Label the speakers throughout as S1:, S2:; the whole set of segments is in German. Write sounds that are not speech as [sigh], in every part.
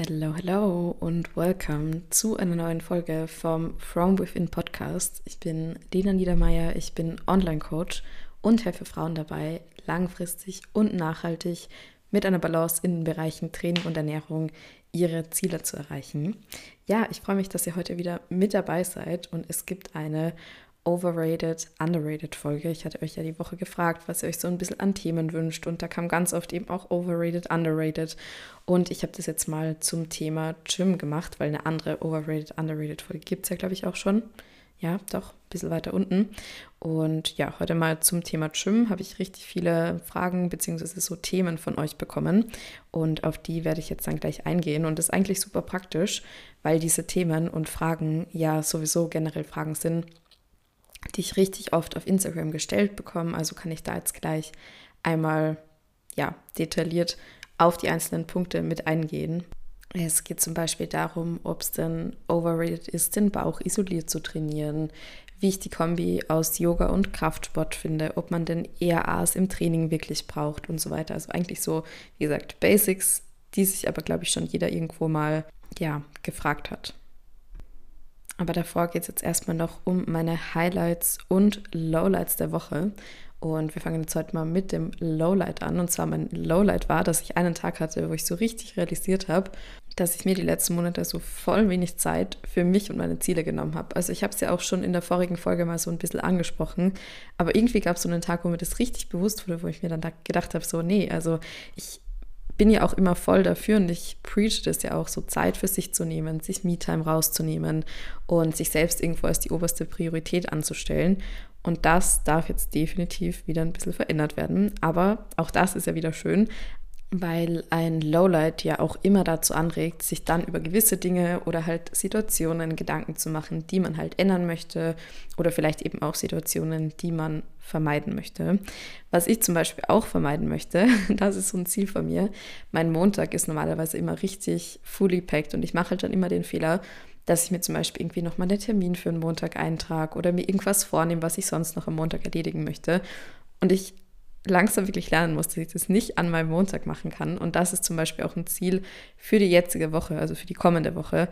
S1: Hello, hello und welcome zu einer neuen Folge vom From Within Podcast. Ich bin Lena Niedermeyer, ich bin Online-Coach und helfe Frauen dabei, langfristig und nachhaltig mit einer Balance in den Bereichen Training und Ernährung ihre Ziele zu erreichen. Ja, ich freue mich, dass ihr heute wieder mit dabei seid und es gibt eine Overrated, Underrated Folge. Ich hatte euch ja die Woche gefragt, was ihr euch so ein bisschen an Themen wünscht und da kam ganz oft eben auch Overrated, Underrated und ich habe das jetzt mal zum Thema Gym gemacht, weil eine andere Overrated, Underrated Folge gibt es ja, glaube ich, auch schon. Ja, doch, ein bisschen weiter unten. Und ja, heute mal zum Thema Gym habe ich richtig viele Fragen bzw. so Themen von euch bekommen. Und auf die werde ich jetzt dann gleich eingehen. Und das ist eigentlich super praktisch, weil diese Themen und Fragen ja sowieso generell Fragen sind, die ich richtig oft auf Instagram gestellt bekomme. Also kann ich da jetzt gleich einmal ja, detailliert auf die einzelnen Punkte mit eingehen. Es geht zum Beispiel darum, ob es denn overrated ist, den Bauch isoliert zu trainieren, wie ich die Kombi aus Yoga und Kraftsport finde, ob man denn ERAs im Training wirklich braucht und so weiter. Also eigentlich so, wie gesagt, Basics, die sich aber, glaube ich, schon jeder irgendwo mal ja, gefragt hat. Aber davor geht es jetzt erstmal noch um meine Highlights und Lowlights der Woche. Und wir fangen jetzt heute mal mit dem Lowlight an. Und zwar mein Lowlight war, dass ich einen Tag hatte, wo ich so richtig realisiert habe, dass ich mir die letzten Monate so voll wenig Zeit für mich und meine Ziele genommen habe. Also ich habe es ja auch schon in der vorigen Folge mal so ein bisschen angesprochen, aber irgendwie gab es so einen Tag, wo mir das richtig bewusst wurde, wo ich mir dann gedacht habe, so nee, also ich bin ja auch immer voll dafür und ich preach das ja auch so, Zeit für sich zu nehmen, sich Me-Time rauszunehmen und sich selbst irgendwo als die oberste Priorität anzustellen. Und das darf jetzt definitiv wieder ein bisschen verändert werden. Aber auch das ist ja wieder schön, weil ein Lowlight ja auch immer dazu anregt, sich dann über gewisse Dinge oder halt Situationen Gedanken zu machen, die man halt ändern möchte oder vielleicht eben auch Situationen, die man vermeiden möchte. Was ich zum Beispiel auch vermeiden möchte, [laughs] das ist so ein Ziel von mir. Mein Montag ist normalerweise immer richtig fully packed und ich mache halt dann immer den Fehler, dass ich mir zum Beispiel irgendwie nochmal einen Termin für einen Montag eintrage oder mir irgendwas vornehme, was ich sonst noch am Montag erledigen möchte. Und ich langsam wirklich lernen muss, dass ich das nicht an meinem Montag machen kann. Und das ist zum Beispiel auch ein Ziel für die jetzige Woche, also für die kommende Woche,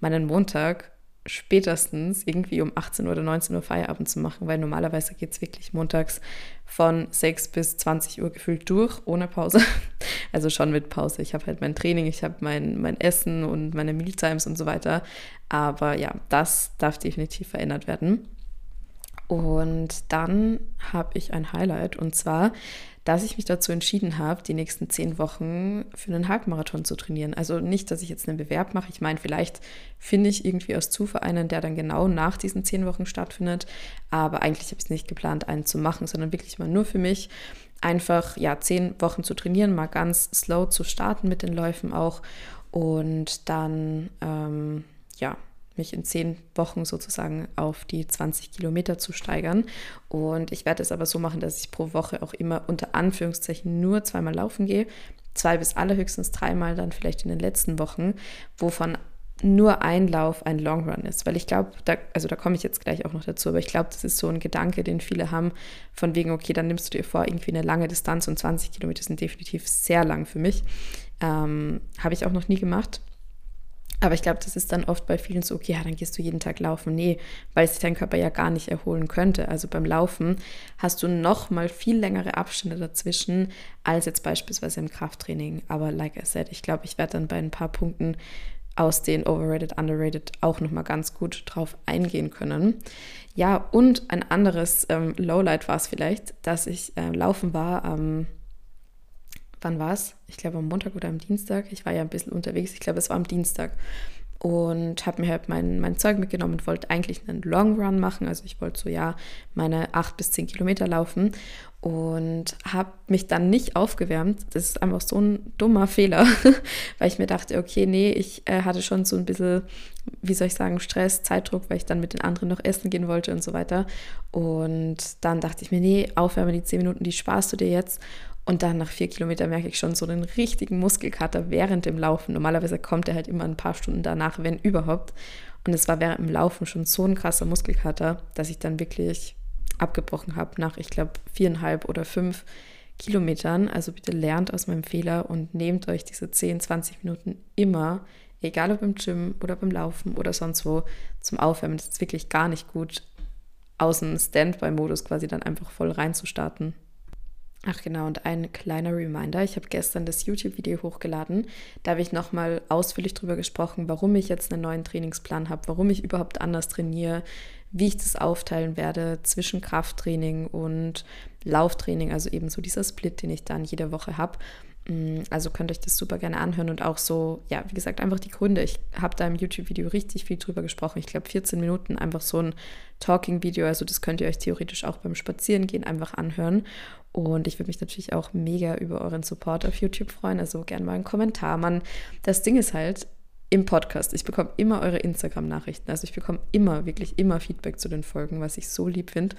S1: meinen Montag spätestens irgendwie um 18 oder 19 Uhr Feierabend zu machen, weil normalerweise geht es wirklich montags von 6 bis 20 Uhr gefühlt durch, ohne Pause. [laughs] Also schon mit Pause. Ich habe halt mein Training, ich habe mein, mein Essen und meine Mealtimes und so weiter. Aber ja, das darf definitiv verändert werden. Und dann habe ich ein Highlight und zwar, dass ich mich dazu entschieden habe, die nächsten zehn Wochen für einen Halbmarathon zu trainieren. Also nicht, dass ich jetzt einen Bewerb mache. Ich meine, vielleicht finde ich irgendwie aus Zufall einen, der dann genau nach diesen zehn Wochen stattfindet. Aber eigentlich habe ich es nicht geplant, einen zu machen, sondern wirklich mal nur für mich. Einfach, ja, zehn Wochen zu trainieren, mal ganz slow zu starten mit den Läufen auch. Und dann, ähm, ja, mich in zehn Wochen sozusagen auf die 20 Kilometer zu steigern. Und ich werde es aber so machen, dass ich pro Woche auch immer unter Anführungszeichen nur zweimal laufen gehe. Zwei bis allerhöchstens dreimal dann vielleicht in den letzten Wochen, wovon nur ein Lauf ein Long Run ist. Weil ich glaube, da, also da komme ich jetzt gleich auch noch dazu, aber ich glaube, das ist so ein Gedanke, den viele haben, von wegen, okay, dann nimmst du dir vor, irgendwie eine lange Distanz und 20 Kilometer sind definitiv sehr lang für mich. Ähm, Habe ich auch noch nie gemacht. Aber ich glaube, das ist dann oft bei vielen so, okay, ja, dann gehst du jeden Tag laufen. Nee, weil sich dein Körper ja gar nicht erholen könnte. Also beim Laufen hast du noch mal viel längere Abstände dazwischen als jetzt beispielsweise im Krafttraining. Aber like I said, ich glaube, ich werde dann bei ein paar Punkten aus den Overrated, Underrated auch noch mal ganz gut drauf eingehen können. Ja, und ein anderes ähm, Lowlight war es vielleicht, dass ich äh, laufen war am ähm, wann war es? Ich glaube am Montag oder am Dienstag. Ich war ja ein bisschen unterwegs. Ich glaube, es war am Dienstag. Und habe mir halt mein, mein Zeug mitgenommen und wollte eigentlich einen Long Run machen. Also ich wollte so ja meine acht bis zehn Kilometer laufen und habe mich dann nicht aufgewärmt. Das ist einfach so ein dummer Fehler, [laughs] weil ich mir dachte, okay, nee, ich äh, hatte schon so ein bisschen, wie soll ich sagen, Stress, Zeitdruck, weil ich dann mit den anderen noch essen gehen wollte und so weiter. Und dann dachte ich mir, nee, aufwärmen die zehn Minuten, die sparst du dir jetzt. Und dann nach vier Kilometern merke ich schon so den richtigen Muskelkater während dem Laufen. Normalerweise kommt er halt immer ein paar Stunden danach, wenn überhaupt. Und es war während dem Laufen schon so ein krasser Muskelkater, dass ich dann wirklich abgebrochen habe nach, ich glaube, viereinhalb oder fünf Kilometern. Also bitte lernt aus meinem Fehler und nehmt euch diese 10, 20 Minuten immer, egal ob im Gym oder beim Laufen oder sonst wo, zum Aufwärmen. Das ist wirklich gar nicht gut, aus dem Standby-Modus quasi dann einfach voll reinzustarten. Ach genau, und ein kleiner Reminder. Ich habe gestern das YouTube-Video hochgeladen. Da habe ich nochmal ausführlich darüber gesprochen, warum ich jetzt einen neuen Trainingsplan habe, warum ich überhaupt anders trainiere, wie ich das aufteilen werde zwischen Krafttraining und Lauftraining, also eben so dieser Split, den ich dann jede Woche habe. Mm, also könnt euch das super gerne anhören und auch so, ja, wie gesagt, einfach die Gründe. Ich habe da im YouTube-Video richtig viel drüber gesprochen. Ich glaube, 14 Minuten einfach so ein Talking-Video. Also das könnt ihr euch theoretisch auch beim Spazierengehen einfach anhören. Und ich würde mich natürlich auch mega über euren Support auf YouTube freuen. Also gerne mal einen Kommentar. Man, das Ding ist halt, im Podcast. Ich bekomme immer eure Instagram-Nachrichten. Also ich bekomme immer, wirklich immer Feedback zu den Folgen, was ich so lieb finde.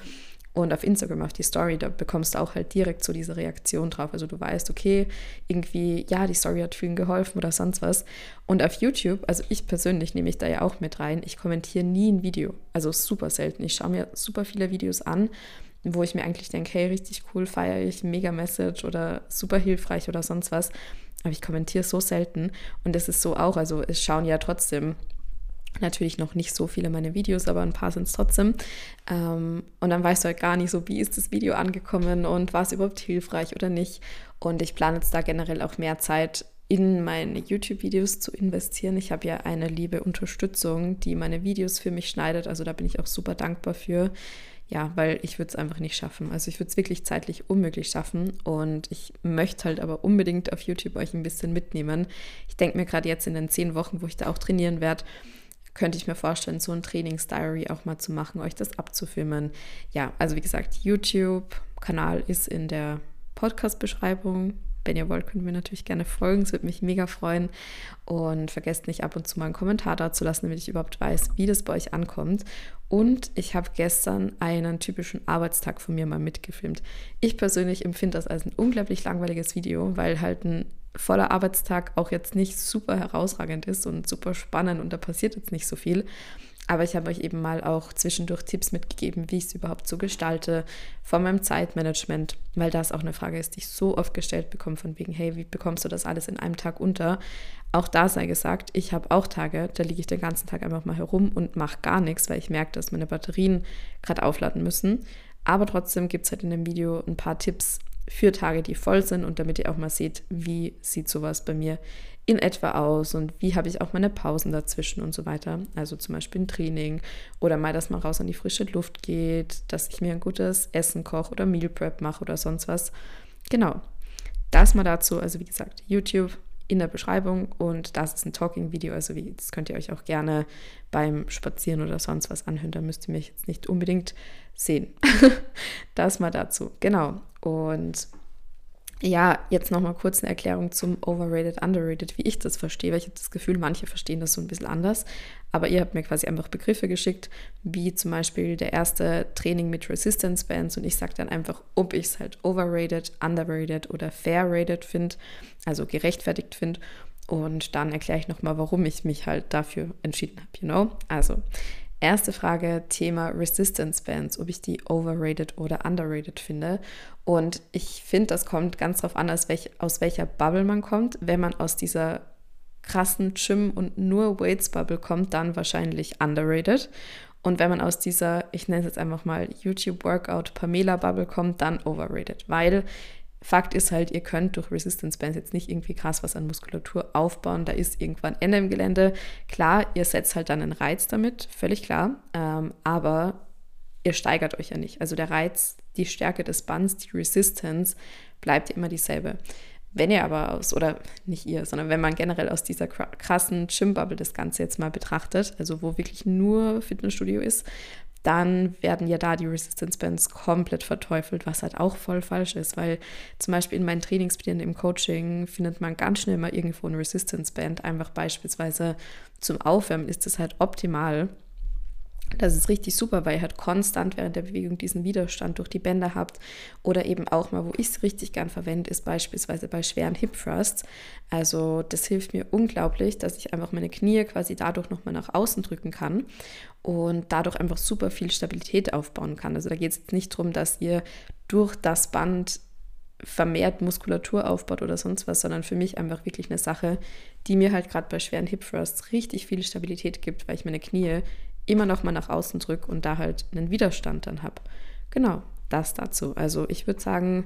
S1: Und auf Instagram, auf die Story, da bekommst du auch halt direkt so diese Reaktion drauf. Also du weißt, okay, irgendwie, ja, die Story hat vielen geholfen oder sonst was. Und auf YouTube, also ich persönlich nehme ich da ja auch mit rein, ich kommentiere nie ein Video. Also super selten. Ich schaue mir super viele Videos an, wo ich mir eigentlich denke, hey, richtig cool, feiere ich, mega Message oder super hilfreich oder sonst was. Aber ich kommentiere so selten. Und das ist so auch, also es schauen ja trotzdem Natürlich noch nicht so viele meine Videos, aber ein paar sind es trotzdem. Ähm, und dann weißt du halt gar nicht so, wie ist das Video angekommen und war es überhaupt hilfreich oder nicht. Und ich plane jetzt da generell auch mehr Zeit in meine YouTube-Videos zu investieren. Ich habe ja eine liebe Unterstützung, die meine Videos für mich schneidet. Also da bin ich auch super dankbar für. Ja, weil ich würde es einfach nicht schaffen. Also ich würde es wirklich zeitlich unmöglich schaffen. Und ich möchte halt aber unbedingt auf YouTube euch ein bisschen mitnehmen. Ich denke mir gerade jetzt in den zehn Wochen, wo ich da auch trainieren werde, könnte ich mir vorstellen, so ein Trainingsdiary auch mal zu machen, euch das abzufilmen. Ja, also wie gesagt, YouTube-Kanal ist in der Podcast-Beschreibung. Wenn ihr wollt, könnt ihr mir natürlich gerne folgen. Es würde mich mega freuen. Und vergesst nicht ab und zu mal einen Kommentar da zu lassen, damit ich überhaupt weiß, wie das bei euch ankommt. Und ich habe gestern einen typischen Arbeitstag von mir mal mitgefilmt. Ich persönlich empfinde das als ein unglaublich langweiliges Video, weil halt ein voller Arbeitstag auch jetzt nicht super herausragend ist und super spannend und da passiert jetzt nicht so viel. Aber ich habe euch eben mal auch zwischendurch Tipps mitgegeben, wie ich es überhaupt so gestalte, von meinem Zeitmanagement, weil das auch eine Frage ist, die ich so oft gestellt bekomme, von wegen, hey, wie bekommst du das alles in einem Tag unter? Auch da sei gesagt, ich habe auch Tage, da liege ich den ganzen Tag einfach mal herum und mache gar nichts, weil ich merke, dass meine Batterien gerade aufladen müssen. Aber trotzdem gibt es halt in dem Video ein paar Tipps, für Tage, die voll sind und damit ihr auch mal seht, wie sieht sowas bei mir in etwa aus und wie habe ich auch meine Pausen dazwischen und so weiter. Also zum Beispiel ein Training oder mal, dass man raus an die frische Luft geht, dass ich mir ein gutes Essen koche oder Meal Prep mache oder sonst was. Genau, das mal dazu. Also wie gesagt, YouTube in der Beschreibung und das ist ein Talking-Video. Also wie, das könnt ihr euch auch gerne beim Spazieren oder sonst was anhören. Da müsst ihr mich jetzt nicht unbedingt sehen. [laughs] das mal dazu. Genau. Und ja, jetzt nochmal kurz eine Erklärung zum Overrated, Underrated, wie ich das verstehe, weil ich habe das Gefühl, manche verstehen das so ein bisschen anders. Aber ihr habt mir quasi einfach Begriffe geschickt, wie zum Beispiel der erste Training mit Resistance Bands und ich sage dann einfach, ob ich es halt overrated, underrated oder fair rated finde, also gerechtfertigt finde. Und dann erkläre ich nochmal, warum ich mich halt dafür entschieden habe, you know? Also, Erste Frage, Thema Resistance Bands, ob ich die overrated oder underrated finde. Und ich finde, das kommt ganz darauf an, aus, welch, aus welcher Bubble man kommt. Wenn man aus dieser krassen Gym- und nur Weights-Bubble kommt, dann wahrscheinlich underrated. Und wenn man aus dieser, ich nenne es jetzt einfach mal YouTube-Workout-Pamela-Bubble kommt, dann overrated. Weil Fakt ist halt, ihr könnt durch Resistance Bands jetzt nicht irgendwie krass was an Muskulatur aufbauen. Da ist irgendwann Ende im Gelände. Klar, ihr setzt halt dann einen Reiz damit, völlig klar. Ähm, aber ihr steigert euch ja nicht. Also der Reiz, die Stärke des Bands, die Resistance bleibt immer dieselbe. Wenn ihr aber aus, oder nicht ihr, sondern wenn man generell aus dieser krassen Gym-Bubble das Ganze jetzt mal betrachtet, also wo wirklich nur Fitnessstudio ist, dann werden ja da die Resistance Bands komplett verteufelt, was halt auch voll falsch ist, weil zum Beispiel in meinen Trainingsplänen im Coaching findet man ganz schnell mal irgendwo ein Resistance Band, einfach beispielsweise zum Aufwärmen ist das halt optimal. Das ist richtig super, weil ihr halt konstant während der Bewegung diesen Widerstand durch die Bänder habt. Oder eben auch mal, wo ich es richtig gern verwende, ist beispielsweise bei schweren Hip Thrusts. Also das hilft mir unglaublich, dass ich einfach meine Knie quasi dadurch nochmal nach außen drücken kann und dadurch einfach super viel Stabilität aufbauen kann. Also da geht es nicht darum, dass ihr durch das Band vermehrt Muskulatur aufbaut oder sonst was, sondern für mich einfach wirklich eine Sache, die mir halt gerade bei schweren Hip Thrusts richtig viel Stabilität gibt, weil ich meine Knie immer noch mal nach außen drücke und da halt einen Widerstand dann habe. Genau, das dazu. Also ich würde sagen,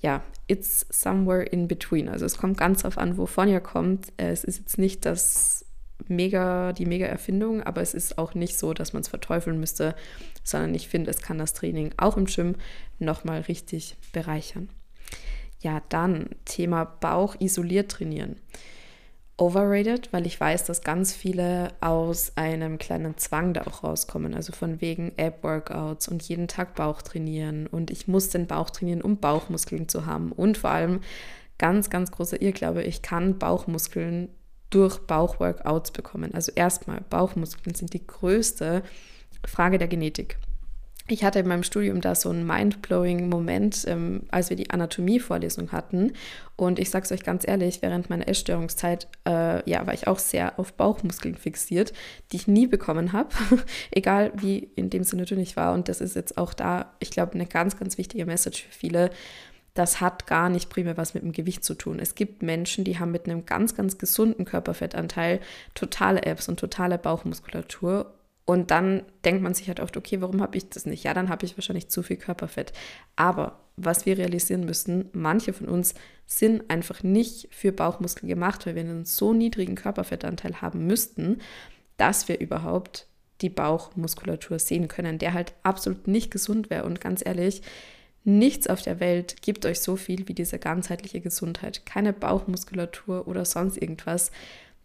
S1: ja, it's somewhere in between. Also es kommt ganz darauf an, wovon ihr kommt. Es ist jetzt nicht das mega, die mega Erfindung, aber es ist auch nicht so, dass man es verteufeln müsste, sondern ich finde, es kann das Training auch im Gym nochmal richtig bereichern. Ja, dann Thema Bauch isoliert trainieren overrated, weil ich weiß, dass ganz viele aus einem kleinen Zwang da auch rauskommen. Also von wegen App-Workouts und jeden Tag Bauch trainieren und ich muss den Bauch trainieren, um Bauchmuskeln zu haben. Und vor allem ganz, ganz großer Irrglaube, ich kann Bauchmuskeln durch Bauchworkouts bekommen. Also erstmal, Bauchmuskeln sind die größte Frage der Genetik ich hatte in meinem Studium da so einen mind-blowing Moment, ähm, als wir die Anatomie-Vorlesung hatten. Und ich sage es euch ganz ehrlich, während meiner Essstörungszeit äh, ja, war ich auch sehr auf Bauchmuskeln fixiert, die ich nie bekommen habe, [laughs] egal wie in dem Sinne dünn ich war. Und das ist jetzt auch da, ich glaube, eine ganz, ganz wichtige Message für viele. Das hat gar nicht primär was mit dem Gewicht zu tun. Es gibt Menschen, die haben mit einem ganz, ganz gesunden Körperfettanteil totale Apps und totale Bauchmuskulatur und dann denkt man sich halt oft, okay, warum habe ich das nicht? Ja, dann habe ich wahrscheinlich zu viel Körperfett. Aber was wir realisieren müssen, manche von uns sind einfach nicht für Bauchmuskeln gemacht, weil wir einen so niedrigen Körperfettanteil haben müssten, dass wir überhaupt die Bauchmuskulatur sehen können, der halt absolut nicht gesund wäre. Und ganz ehrlich, nichts auf der Welt gibt euch so viel wie diese ganzheitliche Gesundheit. Keine Bauchmuskulatur oder sonst irgendwas.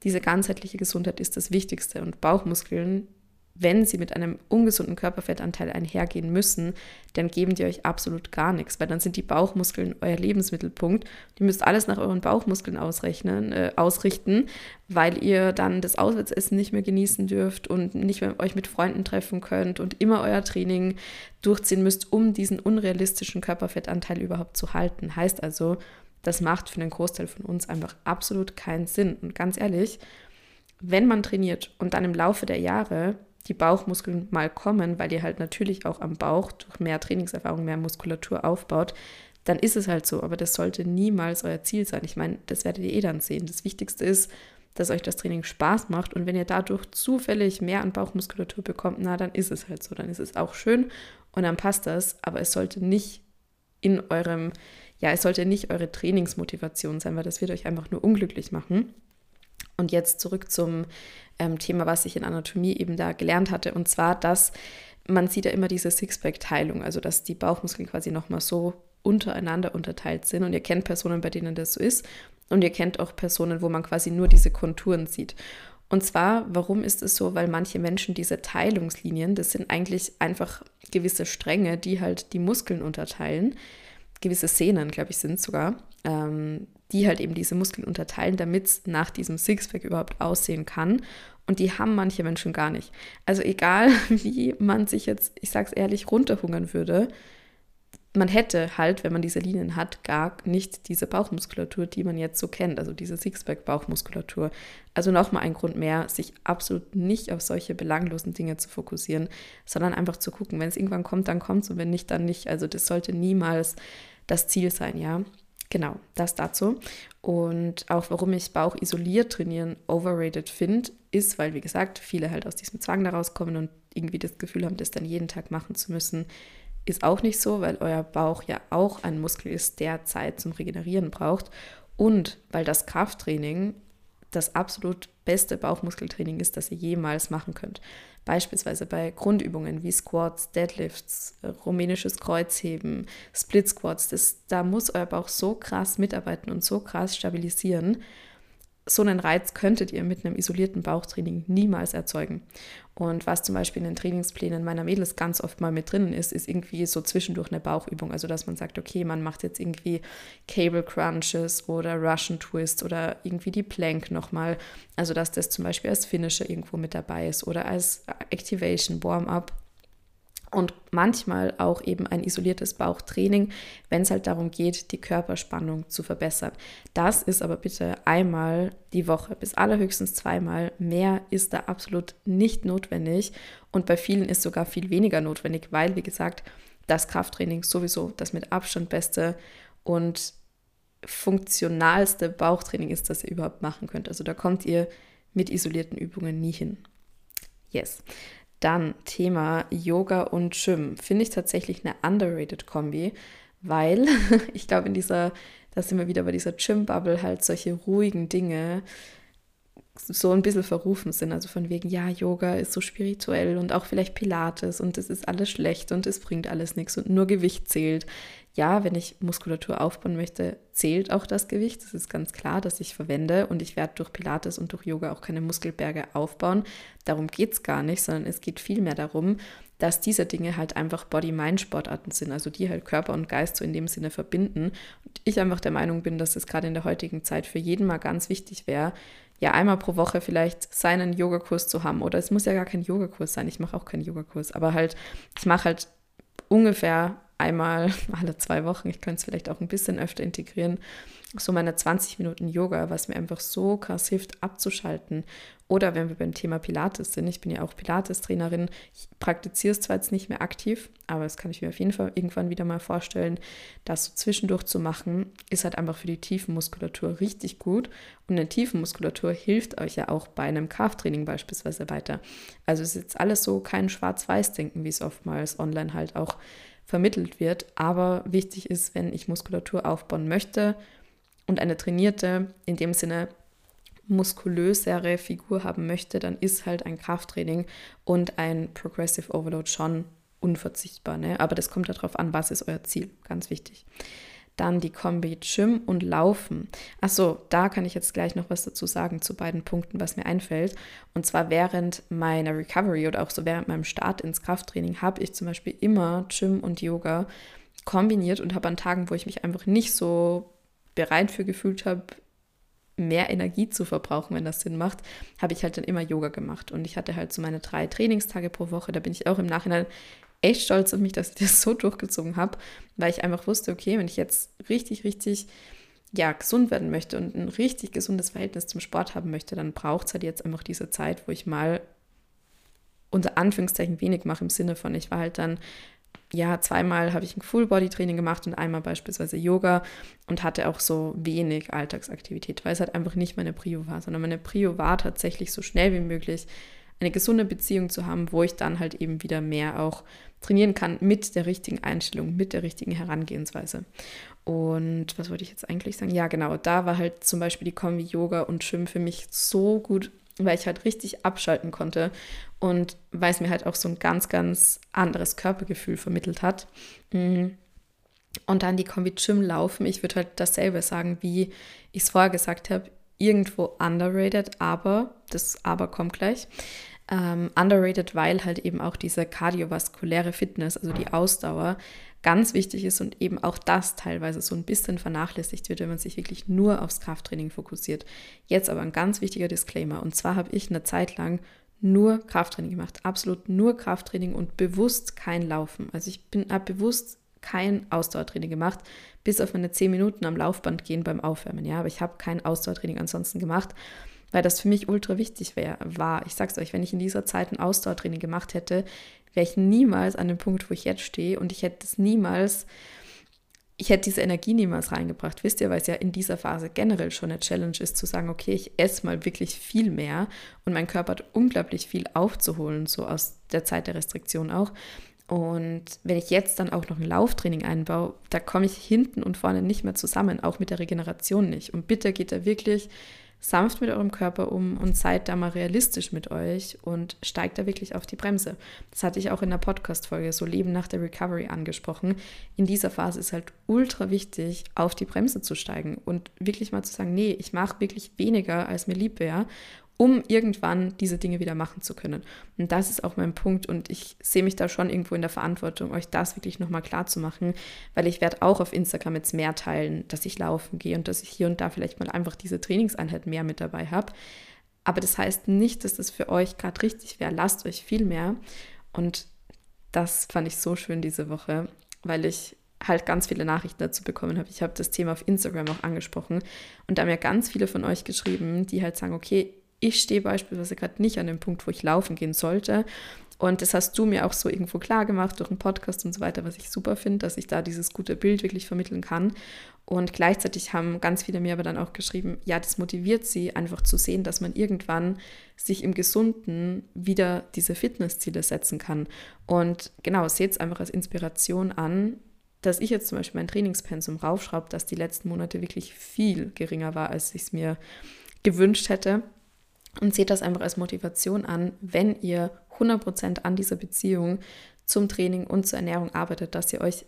S1: Diese ganzheitliche Gesundheit ist das Wichtigste. Und Bauchmuskeln, wenn sie mit einem ungesunden Körperfettanteil einhergehen müssen, dann geben die euch absolut gar nichts, weil dann sind die Bauchmuskeln euer Lebensmittelpunkt. Ihr müsst alles nach euren Bauchmuskeln ausrechnen, äh, ausrichten, weil ihr dann das Auswärtsessen nicht mehr genießen dürft und nicht mehr euch mit Freunden treffen könnt und immer euer Training durchziehen müsst, um diesen unrealistischen Körperfettanteil überhaupt zu halten. Heißt also, das macht für den Großteil von uns einfach absolut keinen Sinn. Und ganz ehrlich, wenn man trainiert und dann im Laufe der Jahre die Bauchmuskeln mal kommen, weil ihr halt natürlich auch am Bauch durch mehr Trainingserfahrung mehr Muskulatur aufbaut, dann ist es halt so. Aber das sollte niemals euer Ziel sein. Ich meine, das werdet ihr eh dann sehen. Das Wichtigste ist, dass euch das Training Spaß macht und wenn ihr dadurch zufällig mehr an Bauchmuskulatur bekommt, na, dann ist es halt so. Dann ist es auch schön und dann passt das, aber es sollte nicht in eurem, ja, es sollte nicht eure Trainingsmotivation sein, weil das wird euch einfach nur unglücklich machen. Und jetzt zurück zum ähm, Thema, was ich in Anatomie eben da gelernt hatte. Und zwar, dass man sieht ja immer diese Sixpack-Teilung, also dass die Bauchmuskeln quasi nochmal so untereinander unterteilt sind. Und ihr kennt Personen, bei denen das so ist. Und ihr kennt auch Personen, wo man quasi nur diese Konturen sieht. Und zwar, warum ist es so? Weil manche Menschen diese Teilungslinien, das sind eigentlich einfach gewisse Stränge, die halt die Muskeln unterteilen. Gewisse Sehnen, glaube ich, sind sogar. Ähm, die halt eben diese Muskeln unterteilen, damit es nach diesem Sixpack überhaupt aussehen kann. Und die haben manche Menschen gar nicht. Also egal, [laughs] wie man sich jetzt, ich sag's ehrlich, runterhungern würde, man hätte halt, wenn man diese Linien hat, gar nicht diese Bauchmuskulatur, die man jetzt so kennt, also diese Sixpack-Bauchmuskulatur. Also nochmal ein Grund mehr, sich absolut nicht auf solche belanglosen Dinge zu fokussieren, sondern einfach zu gucken, wenn es irgendwann kommt, dann kommt es und wenn nicht, dann nicht. Also das sollte niemals das Ziel sein, ja. Genau, das dazu. Und auch warum ich Bauch isoliert trainieren overrated finde, ist, weil, wie gesagt, viele halt aus diesem Zwang daraus kommen und irgendwie das Gefühl haben, das dann jeden Tag machen zu müssen. Ist auch nicht so, weil euer Bauch ja auch ein Muskel ist, der Zeit zum Regenerieren braucht. Und weil das Krafttraining das absolut beste Bauchmuskeltraining ist, das ihr jemals machen könnt. Beispielsweise bei Grundübungen wie Squats, Deadlifts, äh, rumänisches Kreuzheben, Split Squats. Das, da muss euer Bauch so krass mitarbeiten und so krass stabilisieren so einen Reiz könntet ihr mit einem isolierten Bauchtraining niemals erzeugen. Und was zum Beispiel in den Trainingsplänen meiner Mädels ganz oft mal mit drinnen ist, ist irgendwie so zwischendurch eine Bauchübung. Also dass man sagt, okay, man macht jetzt irgendwie Cable Crunches oder Russian Twist oder irgendwie die Plank nochmal. Also dass das zum Beispiel als Finisher irgendwo mit dabei ist oder als Activation, Warm-up und manchmal auch eben ein isoliertes Bauchtraining, wenn es halt darum geht, die Körperspannung zu verbessern. Das ist aber bitte einmal die Woche, bis allerhöchstens zweimal. Mehr ist da absolut nicht notwendig und bei vielen ist sogar viel weniger notwendig, weil, wie gesagt, das Krafttraining sowieso das mit Abstand beste und funktionalste Bauchtraining ist, das ihr überhaupt machen könnt. Also da kommt ihr mit isolierten Übungen nie hin. Yes. Dann Thema Yoga und Gym. Finde ich tatsächlich eine underrated Kombi, weil [laughs] ich glaube, in dieser, da sind wir wieder bei dieser Gym-Bubble, halt solche ruhigen Dinge so ein bisschen verrufen sind. Also von wegen, ja, Yoga ist so spirituell und auch vielleicht Pilates und es ist alles schlecht und es bringt alles nichts und nur Gewicht zählt. Ja, wenn ich Muskulatur aufbauen möchte, zählt auch das Gewicht. Das ist ganz klar, dass ich verwende und ich werde durch Pilates und durch Yoga auch keine Muskelberge aufbauen. Darum geht es gar nicht, sondern es geht vielmehr darum, dass diese Dinge halt einfach Body-Mind-Sportarten sind, also die halt Körper und Geist so in dem Sinne verbinden. Und ich einfach der Meinung bin, dass es gerade in der heutigen Zeit für jeden mal ganz wichtig wäre, ja einmal pro Woche vielleicht seinen Yogakurs zu haben. Oder es muss ja gar kein Yogakurs sein. Ich mache auch keinen Yogakurs, aber halt, ich mache halt ungefähr einmal [laughs] alle zwei Wochen, ich könnte es vielleicht auch ein bisschen öfter integrieren, so meine 20 Minuten Yoga, was mir einfach so krass hilft, abzuschalten. Oder wenn wir beim Thema Pilates sind, ich bin ja auch Pilates-Trainerin, ich praktiziere es zwar jetzt nicht mehr aktiv, aber das kann ich mir auf jeden Fall irgendwann wieder mal vorstellen, das so zwischendurch zu machen, ist halt einfach für die Tiefenmuskulatur richtig gut. Und eine Tiefenmuskulatur hilft euch ja auch bei einem Krafttraining beispielsweise weiter. Also es ist jetzt alles so kein Schwarz-Weiß-Denken, wie es oftmals online halt auch vermittelt wird. Aber wichtig ist, wenn ich Muskulatur aufbauen möchte und eine trainierte, in dem Sinne muskulösere Figur haben möchte, dann ist halt ein Krafttraining und ein Progressive Overload schon unverzichtbar. Ne? Aber das kommt darauf an, was ist euer Ziel. Ganz wichtig. Dann die Kombi Gym und Laufen. Achso, da kann ich jetzt gleich noch was dazu sagen zu beiden Punkten, was mir einfällt. Und zwar während meiner Recovery oder auch so während meinem Start ins Krafttraining habe ich zum Beispiel immer Gym und Yoga kombiniert und habe an Tagen, wo ich mich einfach nicht so bereit für gefühlt habe, mehr Energie zu verbrauchen, wenn das Sinn macht, habe ich halt dann immer Yoga gemacht. Und ich hatte halt so meine drei Trainingstage pro Woche. Da bin ich auch im Nachhinein echt stolz auf mich, dass ich das so durchgezogen habe, weil ich einfach wusste, okay, wenn ich jetzt richtig, richtig ja, gesund werden möchte und ein richtig gesundes Verhältnis zum Sport haben möchte, dann braucht es halt jetzt einfach diese Zeit, wo ich mal unter Anführungszeichen wenig mache im Sinne von, ich war halt dann ja, zweimal habe ich ein Full-Body-Training gemacht und einmal beispielsweise Yoga und hatte auch so wenig Alltagsaktivität, weil es halt einfach nicht meine Prio war, sondern meine Prio war tatsächlich so schnell wie möglich eine gesunde Beziehung zu haben, wo ich dann halt eben wieder mehr auch trainieren kann mit der richtigen Einstellung, mit der richtigen Herangehensweise. Und was wollte ich jetzt eigentlich sagen? Ja, genau, da war halt zum Beispiel die Kombi Yoga und Schwimmen für mich so gut weil ich halt richtig abschalten konnte und weil es mir halt auch so ein ganz, ganz anderes Körpergefühl vermittelt hat. Mhm. Und dann die Kombi Gym laufen. Ich würde halt dasselbe sagen, wie ich es vorher gesagt habe. Irgendwo underrated, aber, das aber kommt gleich. Ähm, underrated, weil halt eben auch diese kardiovaskuläre Fitness, also die Ausdauer, ganz wichtig ist und eben auch das teilweise so ein bisschen vernachlässigt wird, wenn man sich wirklich nur aufs Krafttraining fokussiert. Jetzt aber ein ganz wichtiger Disclaimer. Und zwar habe ich eine Zeit lang nur Krafttraining gemacht, absolut nur Krafttraining und bewusst kein Laufen. Also ich habe bewusst kein Ausdauertraining gemacht, bis auf meine 10 Minuten am Laufband gehen beim Aufwärmen. Ja, aber ich habe kein Ausdauertraining ansonsten gemacht, weil das für mich ultra wichtig wär, war. Ich sag's euch, wenn ich in dieser Zeit ein Ausdauertraining gemacht hätte, wäre ich niemals an dem Punkt, wo ich jetzt stehe und ich hätte es niemals, ich hätte diese Energie niemals reingebracht, wisst ihr, weil es ja in dieser Phase generell schon eine Challenge ist, zu sagen, okay, ich esse mal wirklich viel mehr und mein Körper hat unglaublich viel aufzuholen, so aus der Zeit der Restriktion auch. Und wenn ich jetzt dann auch noch ein Lauftraining einbaue, da komme ich hinten und vorne nicht mehr zusammen, auch mit der Regeneration nicht. Und bitte geht da wirklich sanft mit eurem Körper um und seid da mal realistisch mit euch und steigt da wirklich auf die Bremse. Das hatte ich auch in der Podcast-Folge so Leben nach der Recovery angesprochen. In dieser Phase ist halt ultra wichtig, auf die Bremse zu steigen und wirklich mal zu sagen, nee, ich mache wirklich weniger, als mir lieb wäre um irgendwann diese Dinge wieder machen zu können. Und das ist auch mein Punkt und ich sehe mich da schon irgendwo in der Verantwortung, euch das wirklich nochmal klar zu machen, weil ich werde auch auf Instagram jetzt mehr teilen, dass ich laufen gehe und dass ich hier und da vielleicht mal einfach diese Trainingseinheit mehr mit dabei habe. Aber das heißt nicht, dass das für euch gerade richtig wäre. Lasst euch viel mehr. Und das fand ich so schön diese Woche, weil ich halt ganz viele Nachrichten dazu bekommen habe. Ich habe das Thema auf Instagram auch angesprochen und da haben ja ganz viele von euch geschrieben, die halt sagen, okay, ich stehe beispielsweise gerade nicht an dem Punkt, wo ich laufen gehen sollte. Und das hast du mir auch so irgendwo klar gemacht durch einen Podcast und so weiter, was ich super finde, dass ich da dieses gute Bild wirklich vermitteln kann. Und gleichzeitig haben ganz viele mir aber dann auch geschrieben, ja, das motiviert sie einfach zu sehen, dass man irgendwann sich im Gesunden wieder diese Fitnessziele setzen kann. Und genau, seht es einfach als Inspiration an, dass ich jetzt zum Beispiel mein Trainingspensum raufschraube, dass die letzten Monate wirklich viel geringer war, als ich es mir gewünscht hätte. Und seht das einfach als Motivation an, wenn ihr 100% an dieser Beziehung zum Training und zur Ernährung arbeitet, dass ihr euch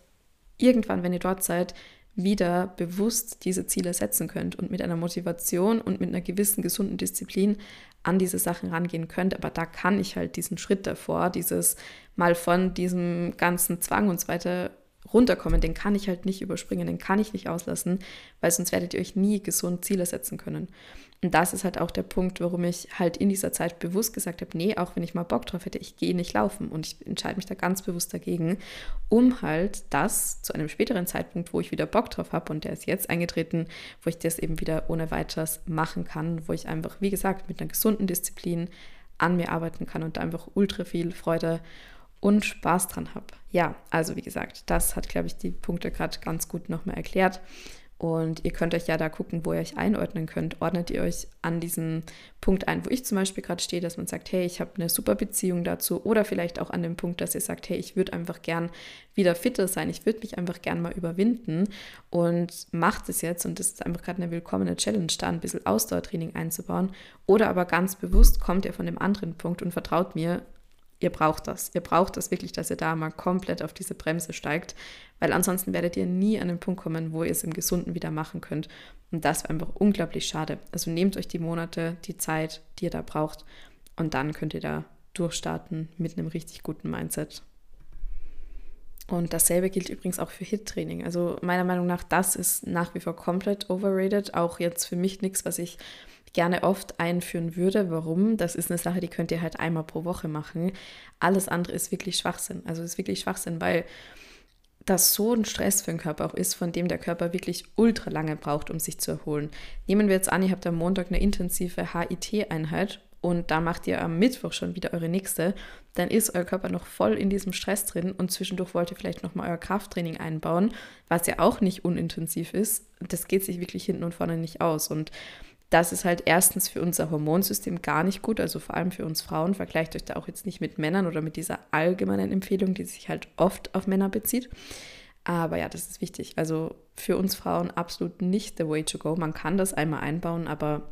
S1: irgendwann, wenn ihr dort seid, wieder bewusst diese Ziele setzen könnt und mit einer Motivation und mit einer gewissen gesunden Disziplin an diese Sachen rangehen könnt. Aber da kann ich halt diesen Schritt davor, dieses mal von diesem ganzen Zwang und so weiter runterkommen, den kann ich halt nicht überspringen, den kann ich nicht auslassen, weil sonst werdet ihr euch nie gesund Ziele setzen können. Und das ist halt auch der Punkt, warum ich halt in dieser Zeit bewusst gesagt habe, nee, auch wenn ich mal Bock drauf hätte, ich gehe nicht laufen und ich entscheide mich da ganz bewusst dagegen, um halt das zu einem späteren Zeitpunkt, wo ich wieder Bock drauf habe und der ist jetzt eingetreten, wo ich das eben wieder ohne weiteres machen kann, wo ich einfach, wie gesagt, mit einer gesunden Disziplin an mir arbeiten kann und da einfach ultra viel Freude und Spaß dran habe. Ja, also wie gesagt, das hat, glaube ich, die Punkte gerade ganz gut nochmal erklärt. Und ihr könnt euch ja da gucken, wo ihr euch einordnen könnt. Ordnet ihr euch an diesen Punkt ein, wo ich zum Beispiel gerade stehe, dass man sagt, hey, ich habe eine super Beziehung dazu. Oder vielleicht auch an dem Punkt, dass ihr sagt, hey, ich würde einfach gern wieder fitter sein. Ich würde mich einfach gern mal überwinden und macht es jetzt. Und das ist einfach gerade eine willkommene Challenge, da ein bisschen Ausdauertraining einzubauen. Oder aber ganz bewusst kommt ihr von dem anderen Punkt und vertraut mir, ihr braucht das. Ihr braucht das wirklich, dass ihr da mal komplett auf diese Bremse steigt, weil ansonsten werdet ihr nie an den Punkt kommen, wo ihr es im Gesunden wieder machen könnt. Und das wäre einfach unglaublich schade. Also nehmt euch die Monate, die Zeit, die ihr da braucht und dann könnt ihr da durchstarten mit einem richtig guten Mindset. Und dasselbe gilt übrigens auch für HIT-Training. Also meiner Meinung nach, das ist nach wie vor komplett overrated. Auch jetzt für mich nichts, was ich gerne oft einführen würde. Warum? Das ist eine Sache, die könnt ihr halt einmal pro Woche machen. Alles andere ist wirklich Schwachsinn. Also ist wirklich Schwachsinn, weil das so ein Stress für den Körper auch ist, von dem der Körper wirklich ultra lange braucht, um sich zu erholen. Nehmen wir jetzt an, ihr habt am Montag eine intensive HIT-Einheit und da macht ihr am Mittwoch schon wieder eure nächste, dann ist euer Körper noch voll in diesem Stress drin und zwischendurch wollt ihr vielleicht nochmal euer Krafttraining einbauen, was ja auch nicht unintensiv ist. Das geht sich wirklich hinten und vorne nicht aus. Und das ist halt erstens für unser Hormonsystem gar nicht gut, also vor allem für uns Frauen. Vergleicht euch da auch jetzt nicht mit Männern oder mit dieser allgemeinen Empfehlung, die sich halt oft auf Männer bezieht. Aber ja, das ist wichtig. Also für uns Frauen absolut nicht the way to go. Man kann das einmal einbauen, aber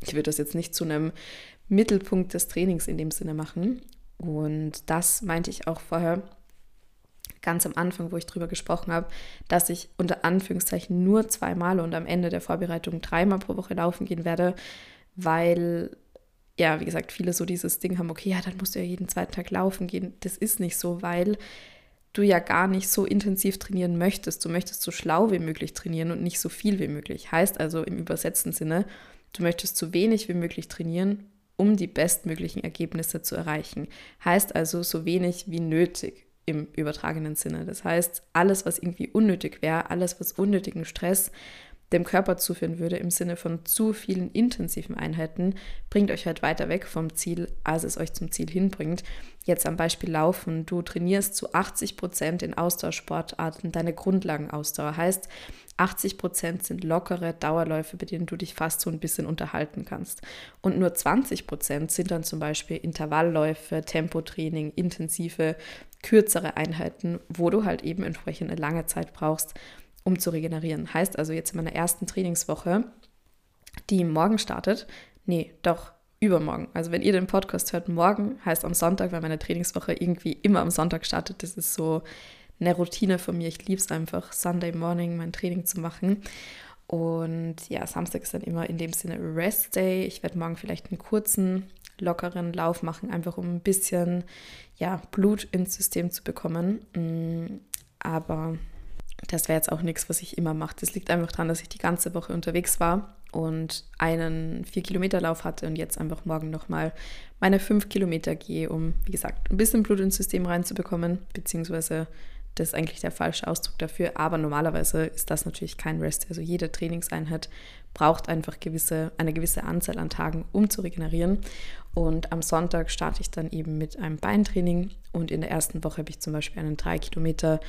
S1: ich würde das jetzt nicht zu einem Mittelpunkt des Trainings in dem Sinne machen. Und das meinte ich auch vorher ganz am Anfang, wo ich drüber gesprochen habe, dass ich unter Anführungszeichen nur zweimal und am Ende der Vorbereitung dreimal pro Woche laufen gehen werde, weil ja, wie gesagt, viele so dieses Ding haben, okay, ja, dann musst du ja jeden zweiten Tag laufen gehen. Das ist nicht so, weil du ja gar nicht so intensiv trainieren möchtest. Du möchtest so schlau wie möglich trainieren und nicht so viel wie möglich. Heißt also im übersetzten Sinne, du möchtest so wenig wie möglich trainieren, um die bestmöglichen Ergebnisse zu erreichen. Heißt also so wenig wie nötig im übertragenen Sinne. Das heißt, alles, was irgendwie unnötig wäre, alles, was unnötigen Stress dem Körper zuführen würde im Sinne von zu vielen intensiven Einheiten, bringt euch halt weiter weg vom Ziel, als es euch zum Ziel hinbringt. Jetzt am Beispiel Laufen. Du trainierst zu 80 Prozent in Ausdauersportarten deine Grundlagenausdauer. Heißt, 80 Prozent sind lockere Dauerläufe, bei denen du dich fast so ein bisschen unterhalten kannst. Und nur 20 Prozent sind dann zum Beispiel Intervallläufe, Tempotraining, intensive, kürzere Einheiten, wo du halt eben entsprechend eine lange Zeit brauchst, um zu regenerieren. Heißt also jetzt in meiner ersten Trainingswoche, die morgen startet, nee, doch übermorgen. Also wenn ihr den Podcast hört, morgen heißt am Sonntag, weil meine Trainingswoche irgendwie immer am Sonntag startet. Das ist so eine Routine von mir. Ich liebe es einfach, Sunday Morning mein Training zu machen. Und ja, Samstag ist dann immer in dem Sinne Rest Day. Ich werde morgen vielleicht einen kurzen, lockeren Lauf machen, einfach um ein bisschen ja, Blut ins System zu bekommen. Mm, aber das wäre jetzt auch nichts, was ich immer mache. Das liegt einfach daran, dass ich die ganze Woche unterwegs war und einen 4-Kilometer-Lauf hatte und jetzt einfach morgen nochmal meine 5 Kilometer gehe, um, wie gesagt, ein bisschen Blut ins System reinzubekommen, beziehungsweise das ist eigentlich der falsche Ausdruck dafür. Aber normalerweise ist das natürlich kein Rest. Also jede Trainingseinheit braucht einfach gewisse, eine gewisse Anzahl an Tagen, um zu regenerieren. Und am Sonntag starte ich dann eben mit einem Beintraining. Und in der ersten Woche habe ich zum Beispiel einen 3 Kilometer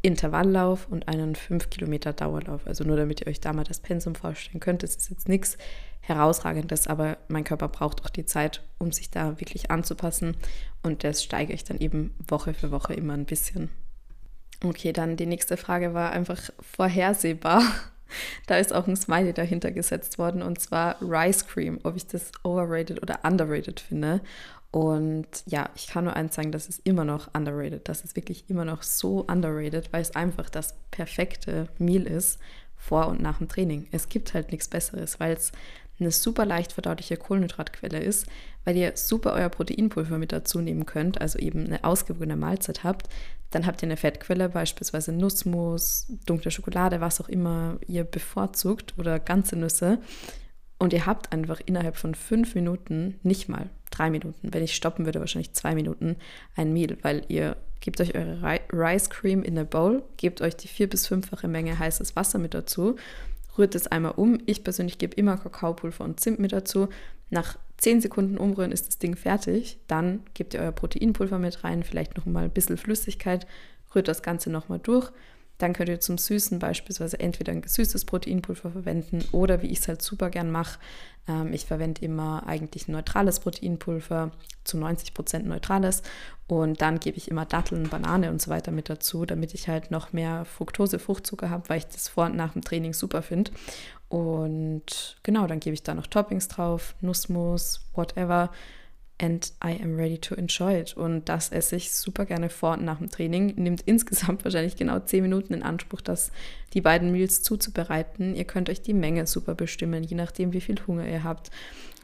S1: Intervalllauf und einen 5 Kilometer Dauerlauf. Also nur damit ihr euch da mal das Pensum vorstellen könnt. Das ist jetzt nichts herausragendes, aber mein Körper braucht auch die Zeit, um sich da wirklich anzupassen. Und das steige ich dann eben Woche für Woche immer ein bisschen. Okay, dann die nächste Frage war einfach vorhersehbar. [laughs] Da ist auch ein Smiley dahinter gesetzt worden und zwar Rice Cream, ob ich das overrated oder underrated finde. Und ja, ich kann nur eins sagen, das ist immer noch underrated. Das ist wirklich immer noch so underrated, weil es einfach das perfekte Meal ist vor und nach dem Training. Es gibt halt nichts Besseres, weil es eine super leicht verdauliche Kohlenhydratquelle ist, weil ihr super euer Proteinpulver mit dazu nehmen könnt, also eben eine ausgewogene Mahlzeit habt, dann habt ihr eine Fettquelle, beispielsweise Nussmus, dunkle Schokolade, was auch immer ihr bevorzugt oder ganze Nüsse. Und ihr habt einfach innerhalb von fünf Minuten, nicht mal drei Minuten, wenn ich stoppen würde, wahrscheinlich zwei Minuten, ein Meal, weil ihr gebt euch eure Rice Cream in eine Bowl, gebt euch die vier- bis fünffache Menge heißes Wasser mit dazu rührt es einmal um. Ich persönlich gebe immer Kakaopulver und Zimt mit dazu. Nach 10 Sekunden umrühren ist das Ding fertig. Dann gebt ihr euer Proteinpulver mit rein, vielleicht noch mal ein bisschen Flüssigkeit, rührt das Ganze nochmal durch. Dann könnt ihr zum Süßen beispielsweise entweder ein gesüßtes Proteinpulver verwenden oder wie ich es halt super gern mache, ähm, ich verwende immer eigentlich ein neutrales Proteinpulver, zu 90 Prozent neutrales und dann gebe ich immer Datteln, Banane und so weiter mit dazu, damit ich halt noch mehr Fructose, Fruchtzucker habe, weil ich das vor und nach dem Training super finde. Und genau, dann gebe ich da noch Toppings drauf, Nussmus, whatever and I am ready to enjoy it. Und das esse ich super gerne vor und nach dem Training. Nimmt [laughs] insgesamt wahrscheinlich genau 10 Minuten in Anspruch, das, die beiden Meals zuzubereiten. Ihr könnt euch die Menge super bestimmen, je nachdem, wie viel Hunger ihr habt.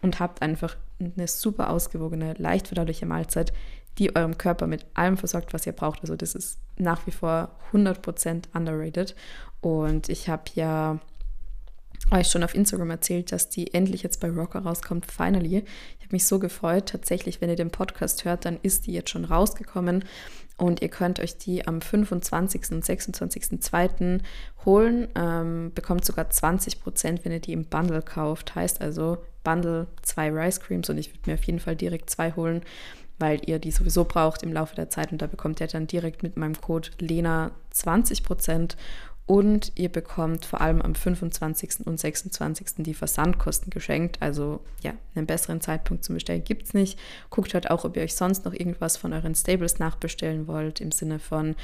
S1: Und habt einfach eine super ausgewogene, leicht verdauliche Mahlzeit, die eurem Körper mit allem versorgt, was ihr braucht. Also das ist nach wie vor 100% underrated. Und ich habe ja euch schon auf Instagram erzählt, dass die endlich jetzt bei Rocker rauskommt, finally. Ich habe mich so gefreut. Tatsächlich, wenn ihr den Podcast hört, dann ist die jetzt schon rausgekommen und ihr könnt euch die am 25. und 26.02. holen. Ähm, bekommt sogar 20 Prozent, wenn ihr die im Bundle kauft. Heißt also Bundle zwei Rice Creams und ich würde mir auf jeden Fall direkt zwei holen, weil ihr die sowieso braucht im Laufe der Zeit und da bekommt ihr dann direkt mit meinem Code Lena 20 Prozent und ihr bekommt vor allem am 25. und 26. die Versandkosten geschenkt. Also ja, einen besseren Zeitpunkt zum Bestellen gibt es nicht. Guckt halt auch, ob ihr euch sonst noch irgendwas von euren Stables nachbestellen wollt, im Sinne von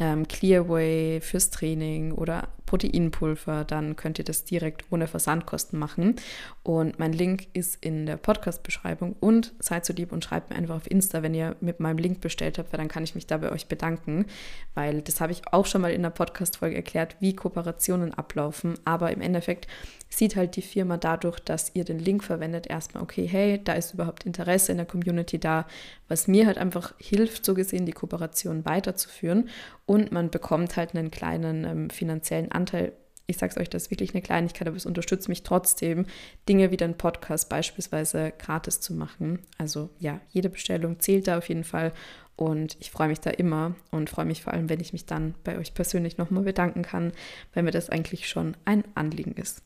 S1: ähm, Clearway fürs Training oder Proteinpulver, dann könnt ihr das direkt ohne Versandkosten machen. Und mein Link ist in der Podcast-Beschreibung und seid so lieb und schreibt mir einfach auf Insta, wenn ihr mit meinem Link bestellt habt, weil dann kann ich mich da bei euch bedanken, weil das habe ich auch schon mal in der Podcast-Folge erklärt, wie Kooperationen ablaufen. Aber im Endeffekt sieht halt die Firma dadurch, dass ihr den Link verwendet, erstmal, okay, hey, da ist überhaupt Interesse in der Community da, was mir halt einfach hilft, so gesehen, die Kooperation weiterzuführen. Und man bekommt halt einen kleinen ähm, finanziellen Anteil. Ich sage es euch, das ist wirklich eine Kleinigkeit, aber es unterstützt mich trotzdem, Dinge wie den Podcast beispielsweise gratis zu machen. Also ja, jede Bestellung zählt da auf jeden Fall. Und ich freue mich da immer und freue mich vor allem, wenn ich mich dann bei euch persönlich nochmal bedanken kann, weil mir das eigentlich schon ein Anliegen ist.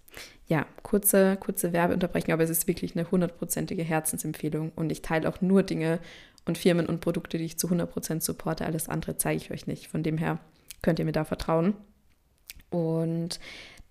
S1: Ja, kurze, kurze Werbeunterbrechung, aber es ist wirklich eine hundertprozentige Herzensempfehlung und ich teile auch nur Dinge und Firmen und Produkte, die ich zu 100% supporte. Alles andere zeige ich euch nicht. Von dem her könnt ihr mir da vertrauen. Und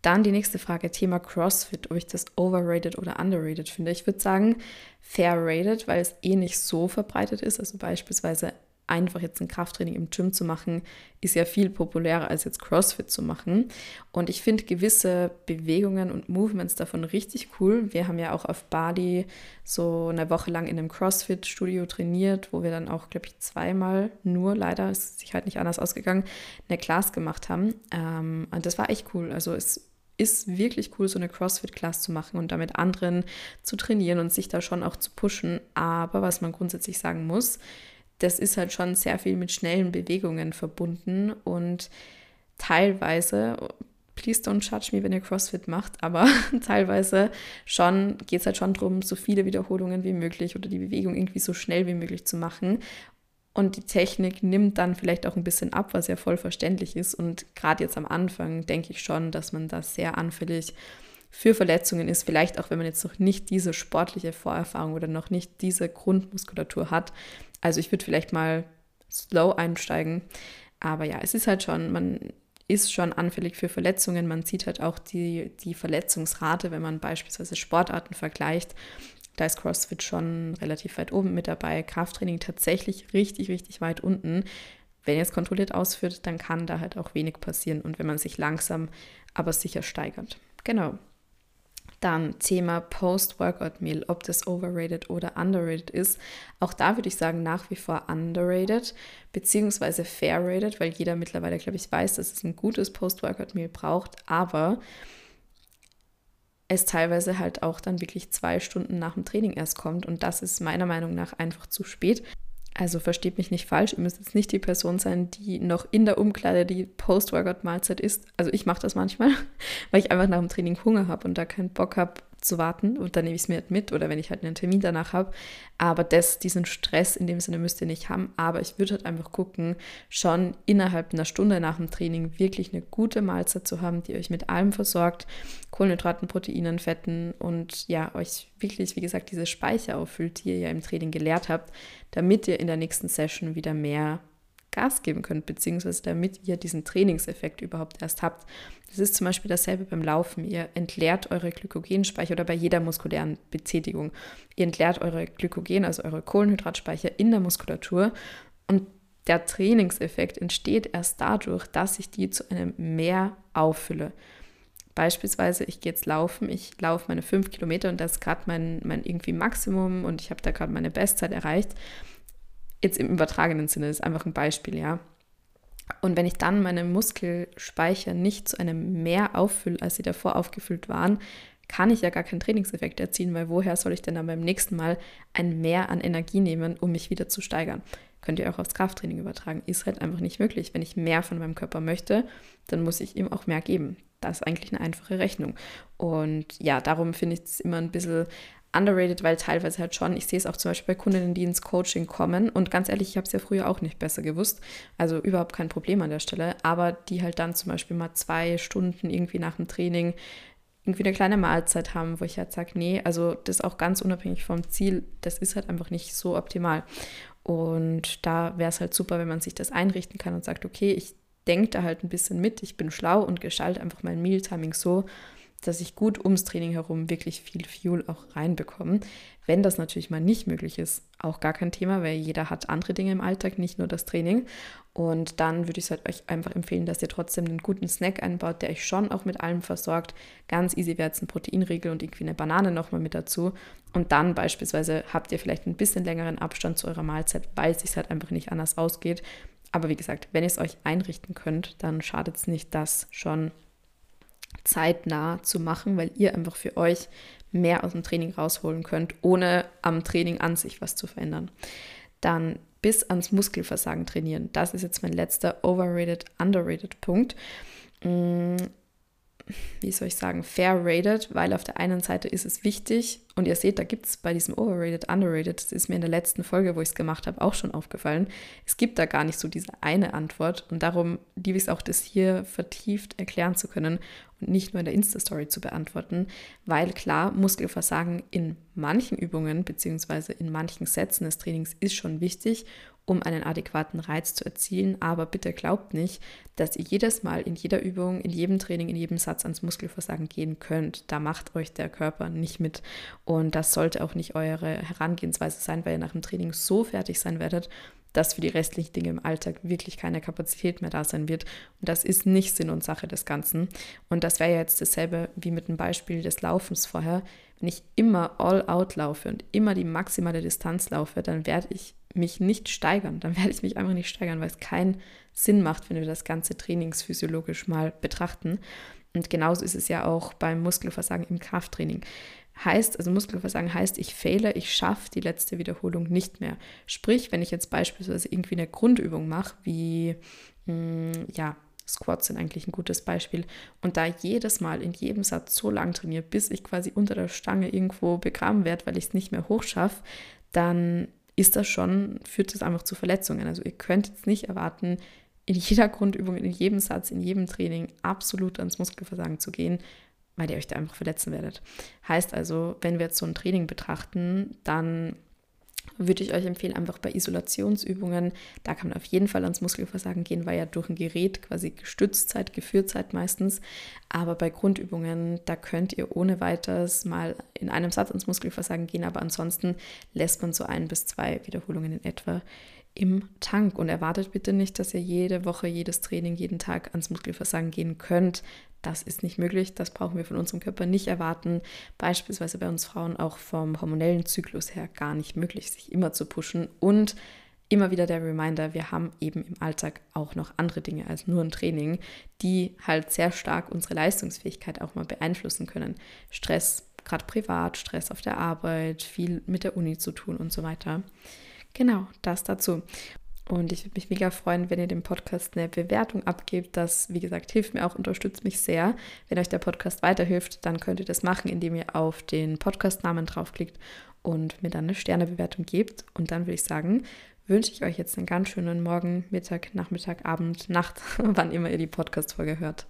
S1: dann die nächste Frage, Thema CrossFit, ob ich das overrated oder underrated finde. Ich würde sagen, fair rated, weil es eh nicht so verbreitet ist. Also beispielsweise einfach jetzt ein Krafttraining im Gym zu machen, ist ja viel populärer als jetzt CrossFit zu machen. Und ich finde gewisse Bewegungen und Movements davon richtig cool. Wir haben ja auch auf Bali so eine Woche lang in einem CrossFit-Studio trainiert, wo wir dann auch, glaube ich, zweimal nur, leider ist sich halt nicht anders ausgegangen, eine Class gemacht haben. Ähm, und das war echt cool. Also es ist wirklich cool, so eine CrossFit-Class zu machen und damit anderen zu trainieren und sich da schon auch zu pushen. Aber was man grundsätzlich sagen muss, das ist halt schon sehr viel mit schnellen Bewegungen verbunden und teilweise, please don't judge me, wenn ihr CrossFit macht, aber [laughs] teilweise schon geht es halt schon darum, so viele Wiederholungen wie möglich oder die Bewegung irgendwie so schnell wie möglich zu machen. und die Technik nimmt dann vielleicht auch ein bisschen ab, was ja voll verständlich ist. Und gerade jetzt am Anfang denke ich schon, dass man da sehr anfällig für Verletzungen ist. Vielleicht auch, wenn man jetzt noch nicht diese sportliche Vorerfahrung oder noch nicht diese Grundmuskulatur hat. Also ich würde vielleicht mal slow einsteigen. Aber ja, es ist halt schon, man ist schon anfällig für Verletzungen. Man sieht halt auch die, die Verletzungsrate, wenn man beispielsweise Sportarten vergleicht. Da ist CrossFit schon relativ weit oben mit dabei. Krafttraining tatsächlich richtig, richtig weit unten. Wenn ihr es kontrolliert ausführt, dann kann da halt auch wenig passieren und wenn man sich langsam, aber sicher steigert. Genau. Dann Thema Post-Workout-Meal, ob das overrated oder underrated ist. Auch da würde ich sagen, nach wie vor underrated, beziehungsweise fair-rated, weil jeder mittlerweile, glaube ich, weiß, dass es ein gutes Post-Workout-Meal braucht. Aber es teilweise halt auch dann wirklich zwei Stunden nach dem Training erst kommt. Und das ist meiner Meinung nach einfach zu spät. Also versteht mich nicht falsch, ihr müsst jetzt nicht die Person sein, die noch in der Umkleide die Post-Workout-Mahlzeit isst. Also ich mache das manchmal, [laughs] weil ich einfach nach dem Training Hunger habe und da keinen Bock habe, zu warten und dann nehme ich es mir halt mit oder wenn ich halt einen Termin danach habe. Aber das, diesen Stress in dem Sinne müsst ihr nicht haben. Aber ich würde halt einfach gucken, schon innerhalb einer Stunde nach dem Training wirklich eine gute Mahlzeit zu haben, die euch mit allem versorgt, Kohlenhydraten, Proteinen, Fetten und ja, euch wirklich, wie gesagt, diese Speicher auffüllt, die ihr ja im Training gelehrt habt, damit ihr in der nächsten Session wieder mehr Gas geben könnt, beziehungsweise damit ihr diesen Trainingseffekt überhaupt erst habt. Das ist zum Beispiel dasselbe beim Laufen. Ihr entleert eure Glykogenspeicher oder bei jeder muskulären Betätigung. Ihr entleert eure Glykogen, also eure Kohlenhydratspeicher in der Muskulatur und der Trainingseffekt entsteht erst dadurch, dass ich die zu einem Mehr auffülle. Beispielsweise, ich gehe jetzt laufen, ich laufe meine fünf Kilometer und das ist gerade mein, mein irgendwie Maximum und ich habe da gerade meine Bestzeit erreicht. Jetzt im übertragenen Sinne, ist einfach ein Beispiel, ja. Und wenn ich dann meine Muskelspeicher nicht zu einem mehr auffülle, als sie davor aufgefüllt waren, kann ich ja gar keinen Trainingseffekt erzielen, weil woher soll ich denn dann beim nächsten Mal ein Mehr an Energie nehmen, um mich wieder zu steigern? Könnt ihr auch aufs Krafttraining übertragen. Ist halt einfach nicht möglich. Wenn ich mehr von meinem Körper möchte, dann muss ich ihm auch mehr geben. Das ist eigentlich eine einfache Rechnung. Und ja, darum finde ich es immer ein bisschen underrated, weil teilweise halt schon, ich sehe es auch zum Beispiel bei Kundinnen, die ins Coaching kommen. Und ganz ehrlich, ich habe es ja früher auch nicht besser gewusst, also überhaupt kein Problem an der Stelle, aber die halt dann zum Beispiel mal zwei Stunden irgendwie nach dem Training irgendwie eine kleine Mahlzeit haben, wo ich halt sage, nee, also das auch ganz unabhängig vom Ziel, das ist halt einfach nicht so optimal. Und da wäre es halt super, wenn man sich das einrichten kann und sagt, okay, ich denke da halt ein bisschen mit, ich bin schlau und gestalte einfach mein Mealtiming so, dass ich gut ums Training herum wirklich viel Fuel auch reinbekomme. Wenn das natürlich mal nicht möglich ist, auch gar kein Thema, weil jeder hat andere Dinge im Alltag, nicht nur das Training. Und dann würde ich halt euch einfach empfehlen, dass ihr trotzdem einen guten Snack einbaut, der euch schon auch mit allem versorgt. Ganz easy wäre jetzt ein Proteinriegel und irgendwie eine Banane nochmal mit dazu. Und dann beispielsweise habt ihr vielleicht ein bisschen längeren Abstand zu eurer Mahlzeit, weil es sich halt einfach nicht anders ausgeht. Aber wie gesagt, wenn ihr es euch einrichten könnt, dann schadet es nicht, das schon zeitnah zu machen, weil ihr einfach für euch mehr aus dem Training rausholen könnt, ohne am Training an sich was zu verändern. Dann bis ans Muskelversagen trainieren. Das ist jetzt mein letzter overrated, underrated Punkt. Wie soll ich sagen, fair rated, weil auf der einen Seite ist es wichtig und ihr seht, da gibt es bei diesem overrated, underrated, das ist mir in der letzten Folge, wo ich es gemacht habe, auch schon aufgefallen. Es gibt da gar nicht so diese eine Antwort und darum liebe ich es auch, das hier vertieft erklären zu können und nicht nur in der Insta-Story zu beantworten, weil klar, Muskelversagen in manchen Übungen bzw. in manchen Sätzen des Trainings ist schon wichtig um einen adäquaten Reiz zu erzielen. Aber bitte glaubt nicht, dass ihr jedes Mal in jeder Übung, in jedem Training, in jedem Satz ans Muskelversagen gehen könnt. Da macht euch der Körper nicht mit. Und das sollte auch nicht eure Herangehensweise sein, weil ihr nach dem Training so fertig sein werdet, dass für die restlichen Dinge im Alltag wirklich keine Kapazität mehr da sein wird. Und das ist nicht Sinn und Sache des Ganzen. Und das wäre ja jetzt dasselbe wie mit dem Beispiel des Laufens vorher. Wenn ich immer all out laufe und immer die maximale Distanz laufe, dann werde ich mich nicht steigern. Dann werde ich mich einfach nicht steigern, weil es keinen Sinn macht, wenn wir das Ganze trainingsphysiologisch mal betrachten. Und genauso ist es ja auch beim Muskelversagen im Krafttraining. Heißt, also Muskelversagen heißt, ich fehle, ich schaffe die letzte Wiederholung nicht mehr. Sprich, wenn ich jetzt beispielsweise irgendwie eine Grundübung mache, wie, mh, hm, ja, Squats sind eigentlich ein gutes Beispiel. Und da jedes Mal in jedem Satz so lang trainiere, bis ich quasi unter der Stange irgendwo begraben werde, weil ich es nicht mehr hochschaffe, dann ist das schon, führt das einfach zu Verletzungen. Also ihr könnt jetzt nicht erwarten, in jeder Grundübung, in jedem Satz, in jedem Training absolut ans Muskelversagen zu gehen, weil ihr euch da einfach verletzen werdet. Heißt also, wenn wir jetzt so ein Training betrachten, dann würde ich euch empfehlen, einfach bei Isolationsübungen, da kann man auf jeden Fall ans Muskelversagen gehen, weil ja durch ein Gerät quasi gestützt seid, geführt seid meistens. Aber bei Grundübungen, da könnt ihr ohne weiteres mal in einem Satz ans Muskelversagen gehen, aber ansonsten lässt man so ein bis zwei Wiederholungen in etwa im Tank und erwartet bitte nicht, dass ihr jede Woche, jedes Training, jeden Tag ans Muskelversagen gehen könnt. Das ist nicht möglich, das brauchen wir von unserem Körper nicht erwarten. Beispielsweise bei uns Frauen auch vom hormonellen Zyklus her gar nicht möglich, sich immer zu pushen. Und immer wieder der Reminder, wir haben eben im Alltag auch noch andere Dinge als nur ein Training, die halt sehr stark unsere Leistungsfähigkeit auch mal beeinflussen können. Stress, gerade privat, Stress auf der Arbeit, viel mit der Uni zu tun und so weiter. Genau, das dazu. Und ich würde mich mega freuen, wenn ihr dem Podcast eine Bewertung abgebt. Das, wie gesagt, hilft mir auch, unterstützt mich sehr. Wenn euch der Podcast weiterhilft, dann könnt ihr das machen, indem ihr auf den Podcastnamen draufklickt und mir dann eine Sternebewertung gebt. Und dann würde ich sagen, wünsche ich euch jetzt einen ganz schönen Morgen, Mittag, Nachmittag, Abend, Nacht, [laughs] wann immer ihr die Podcast-Folge hört.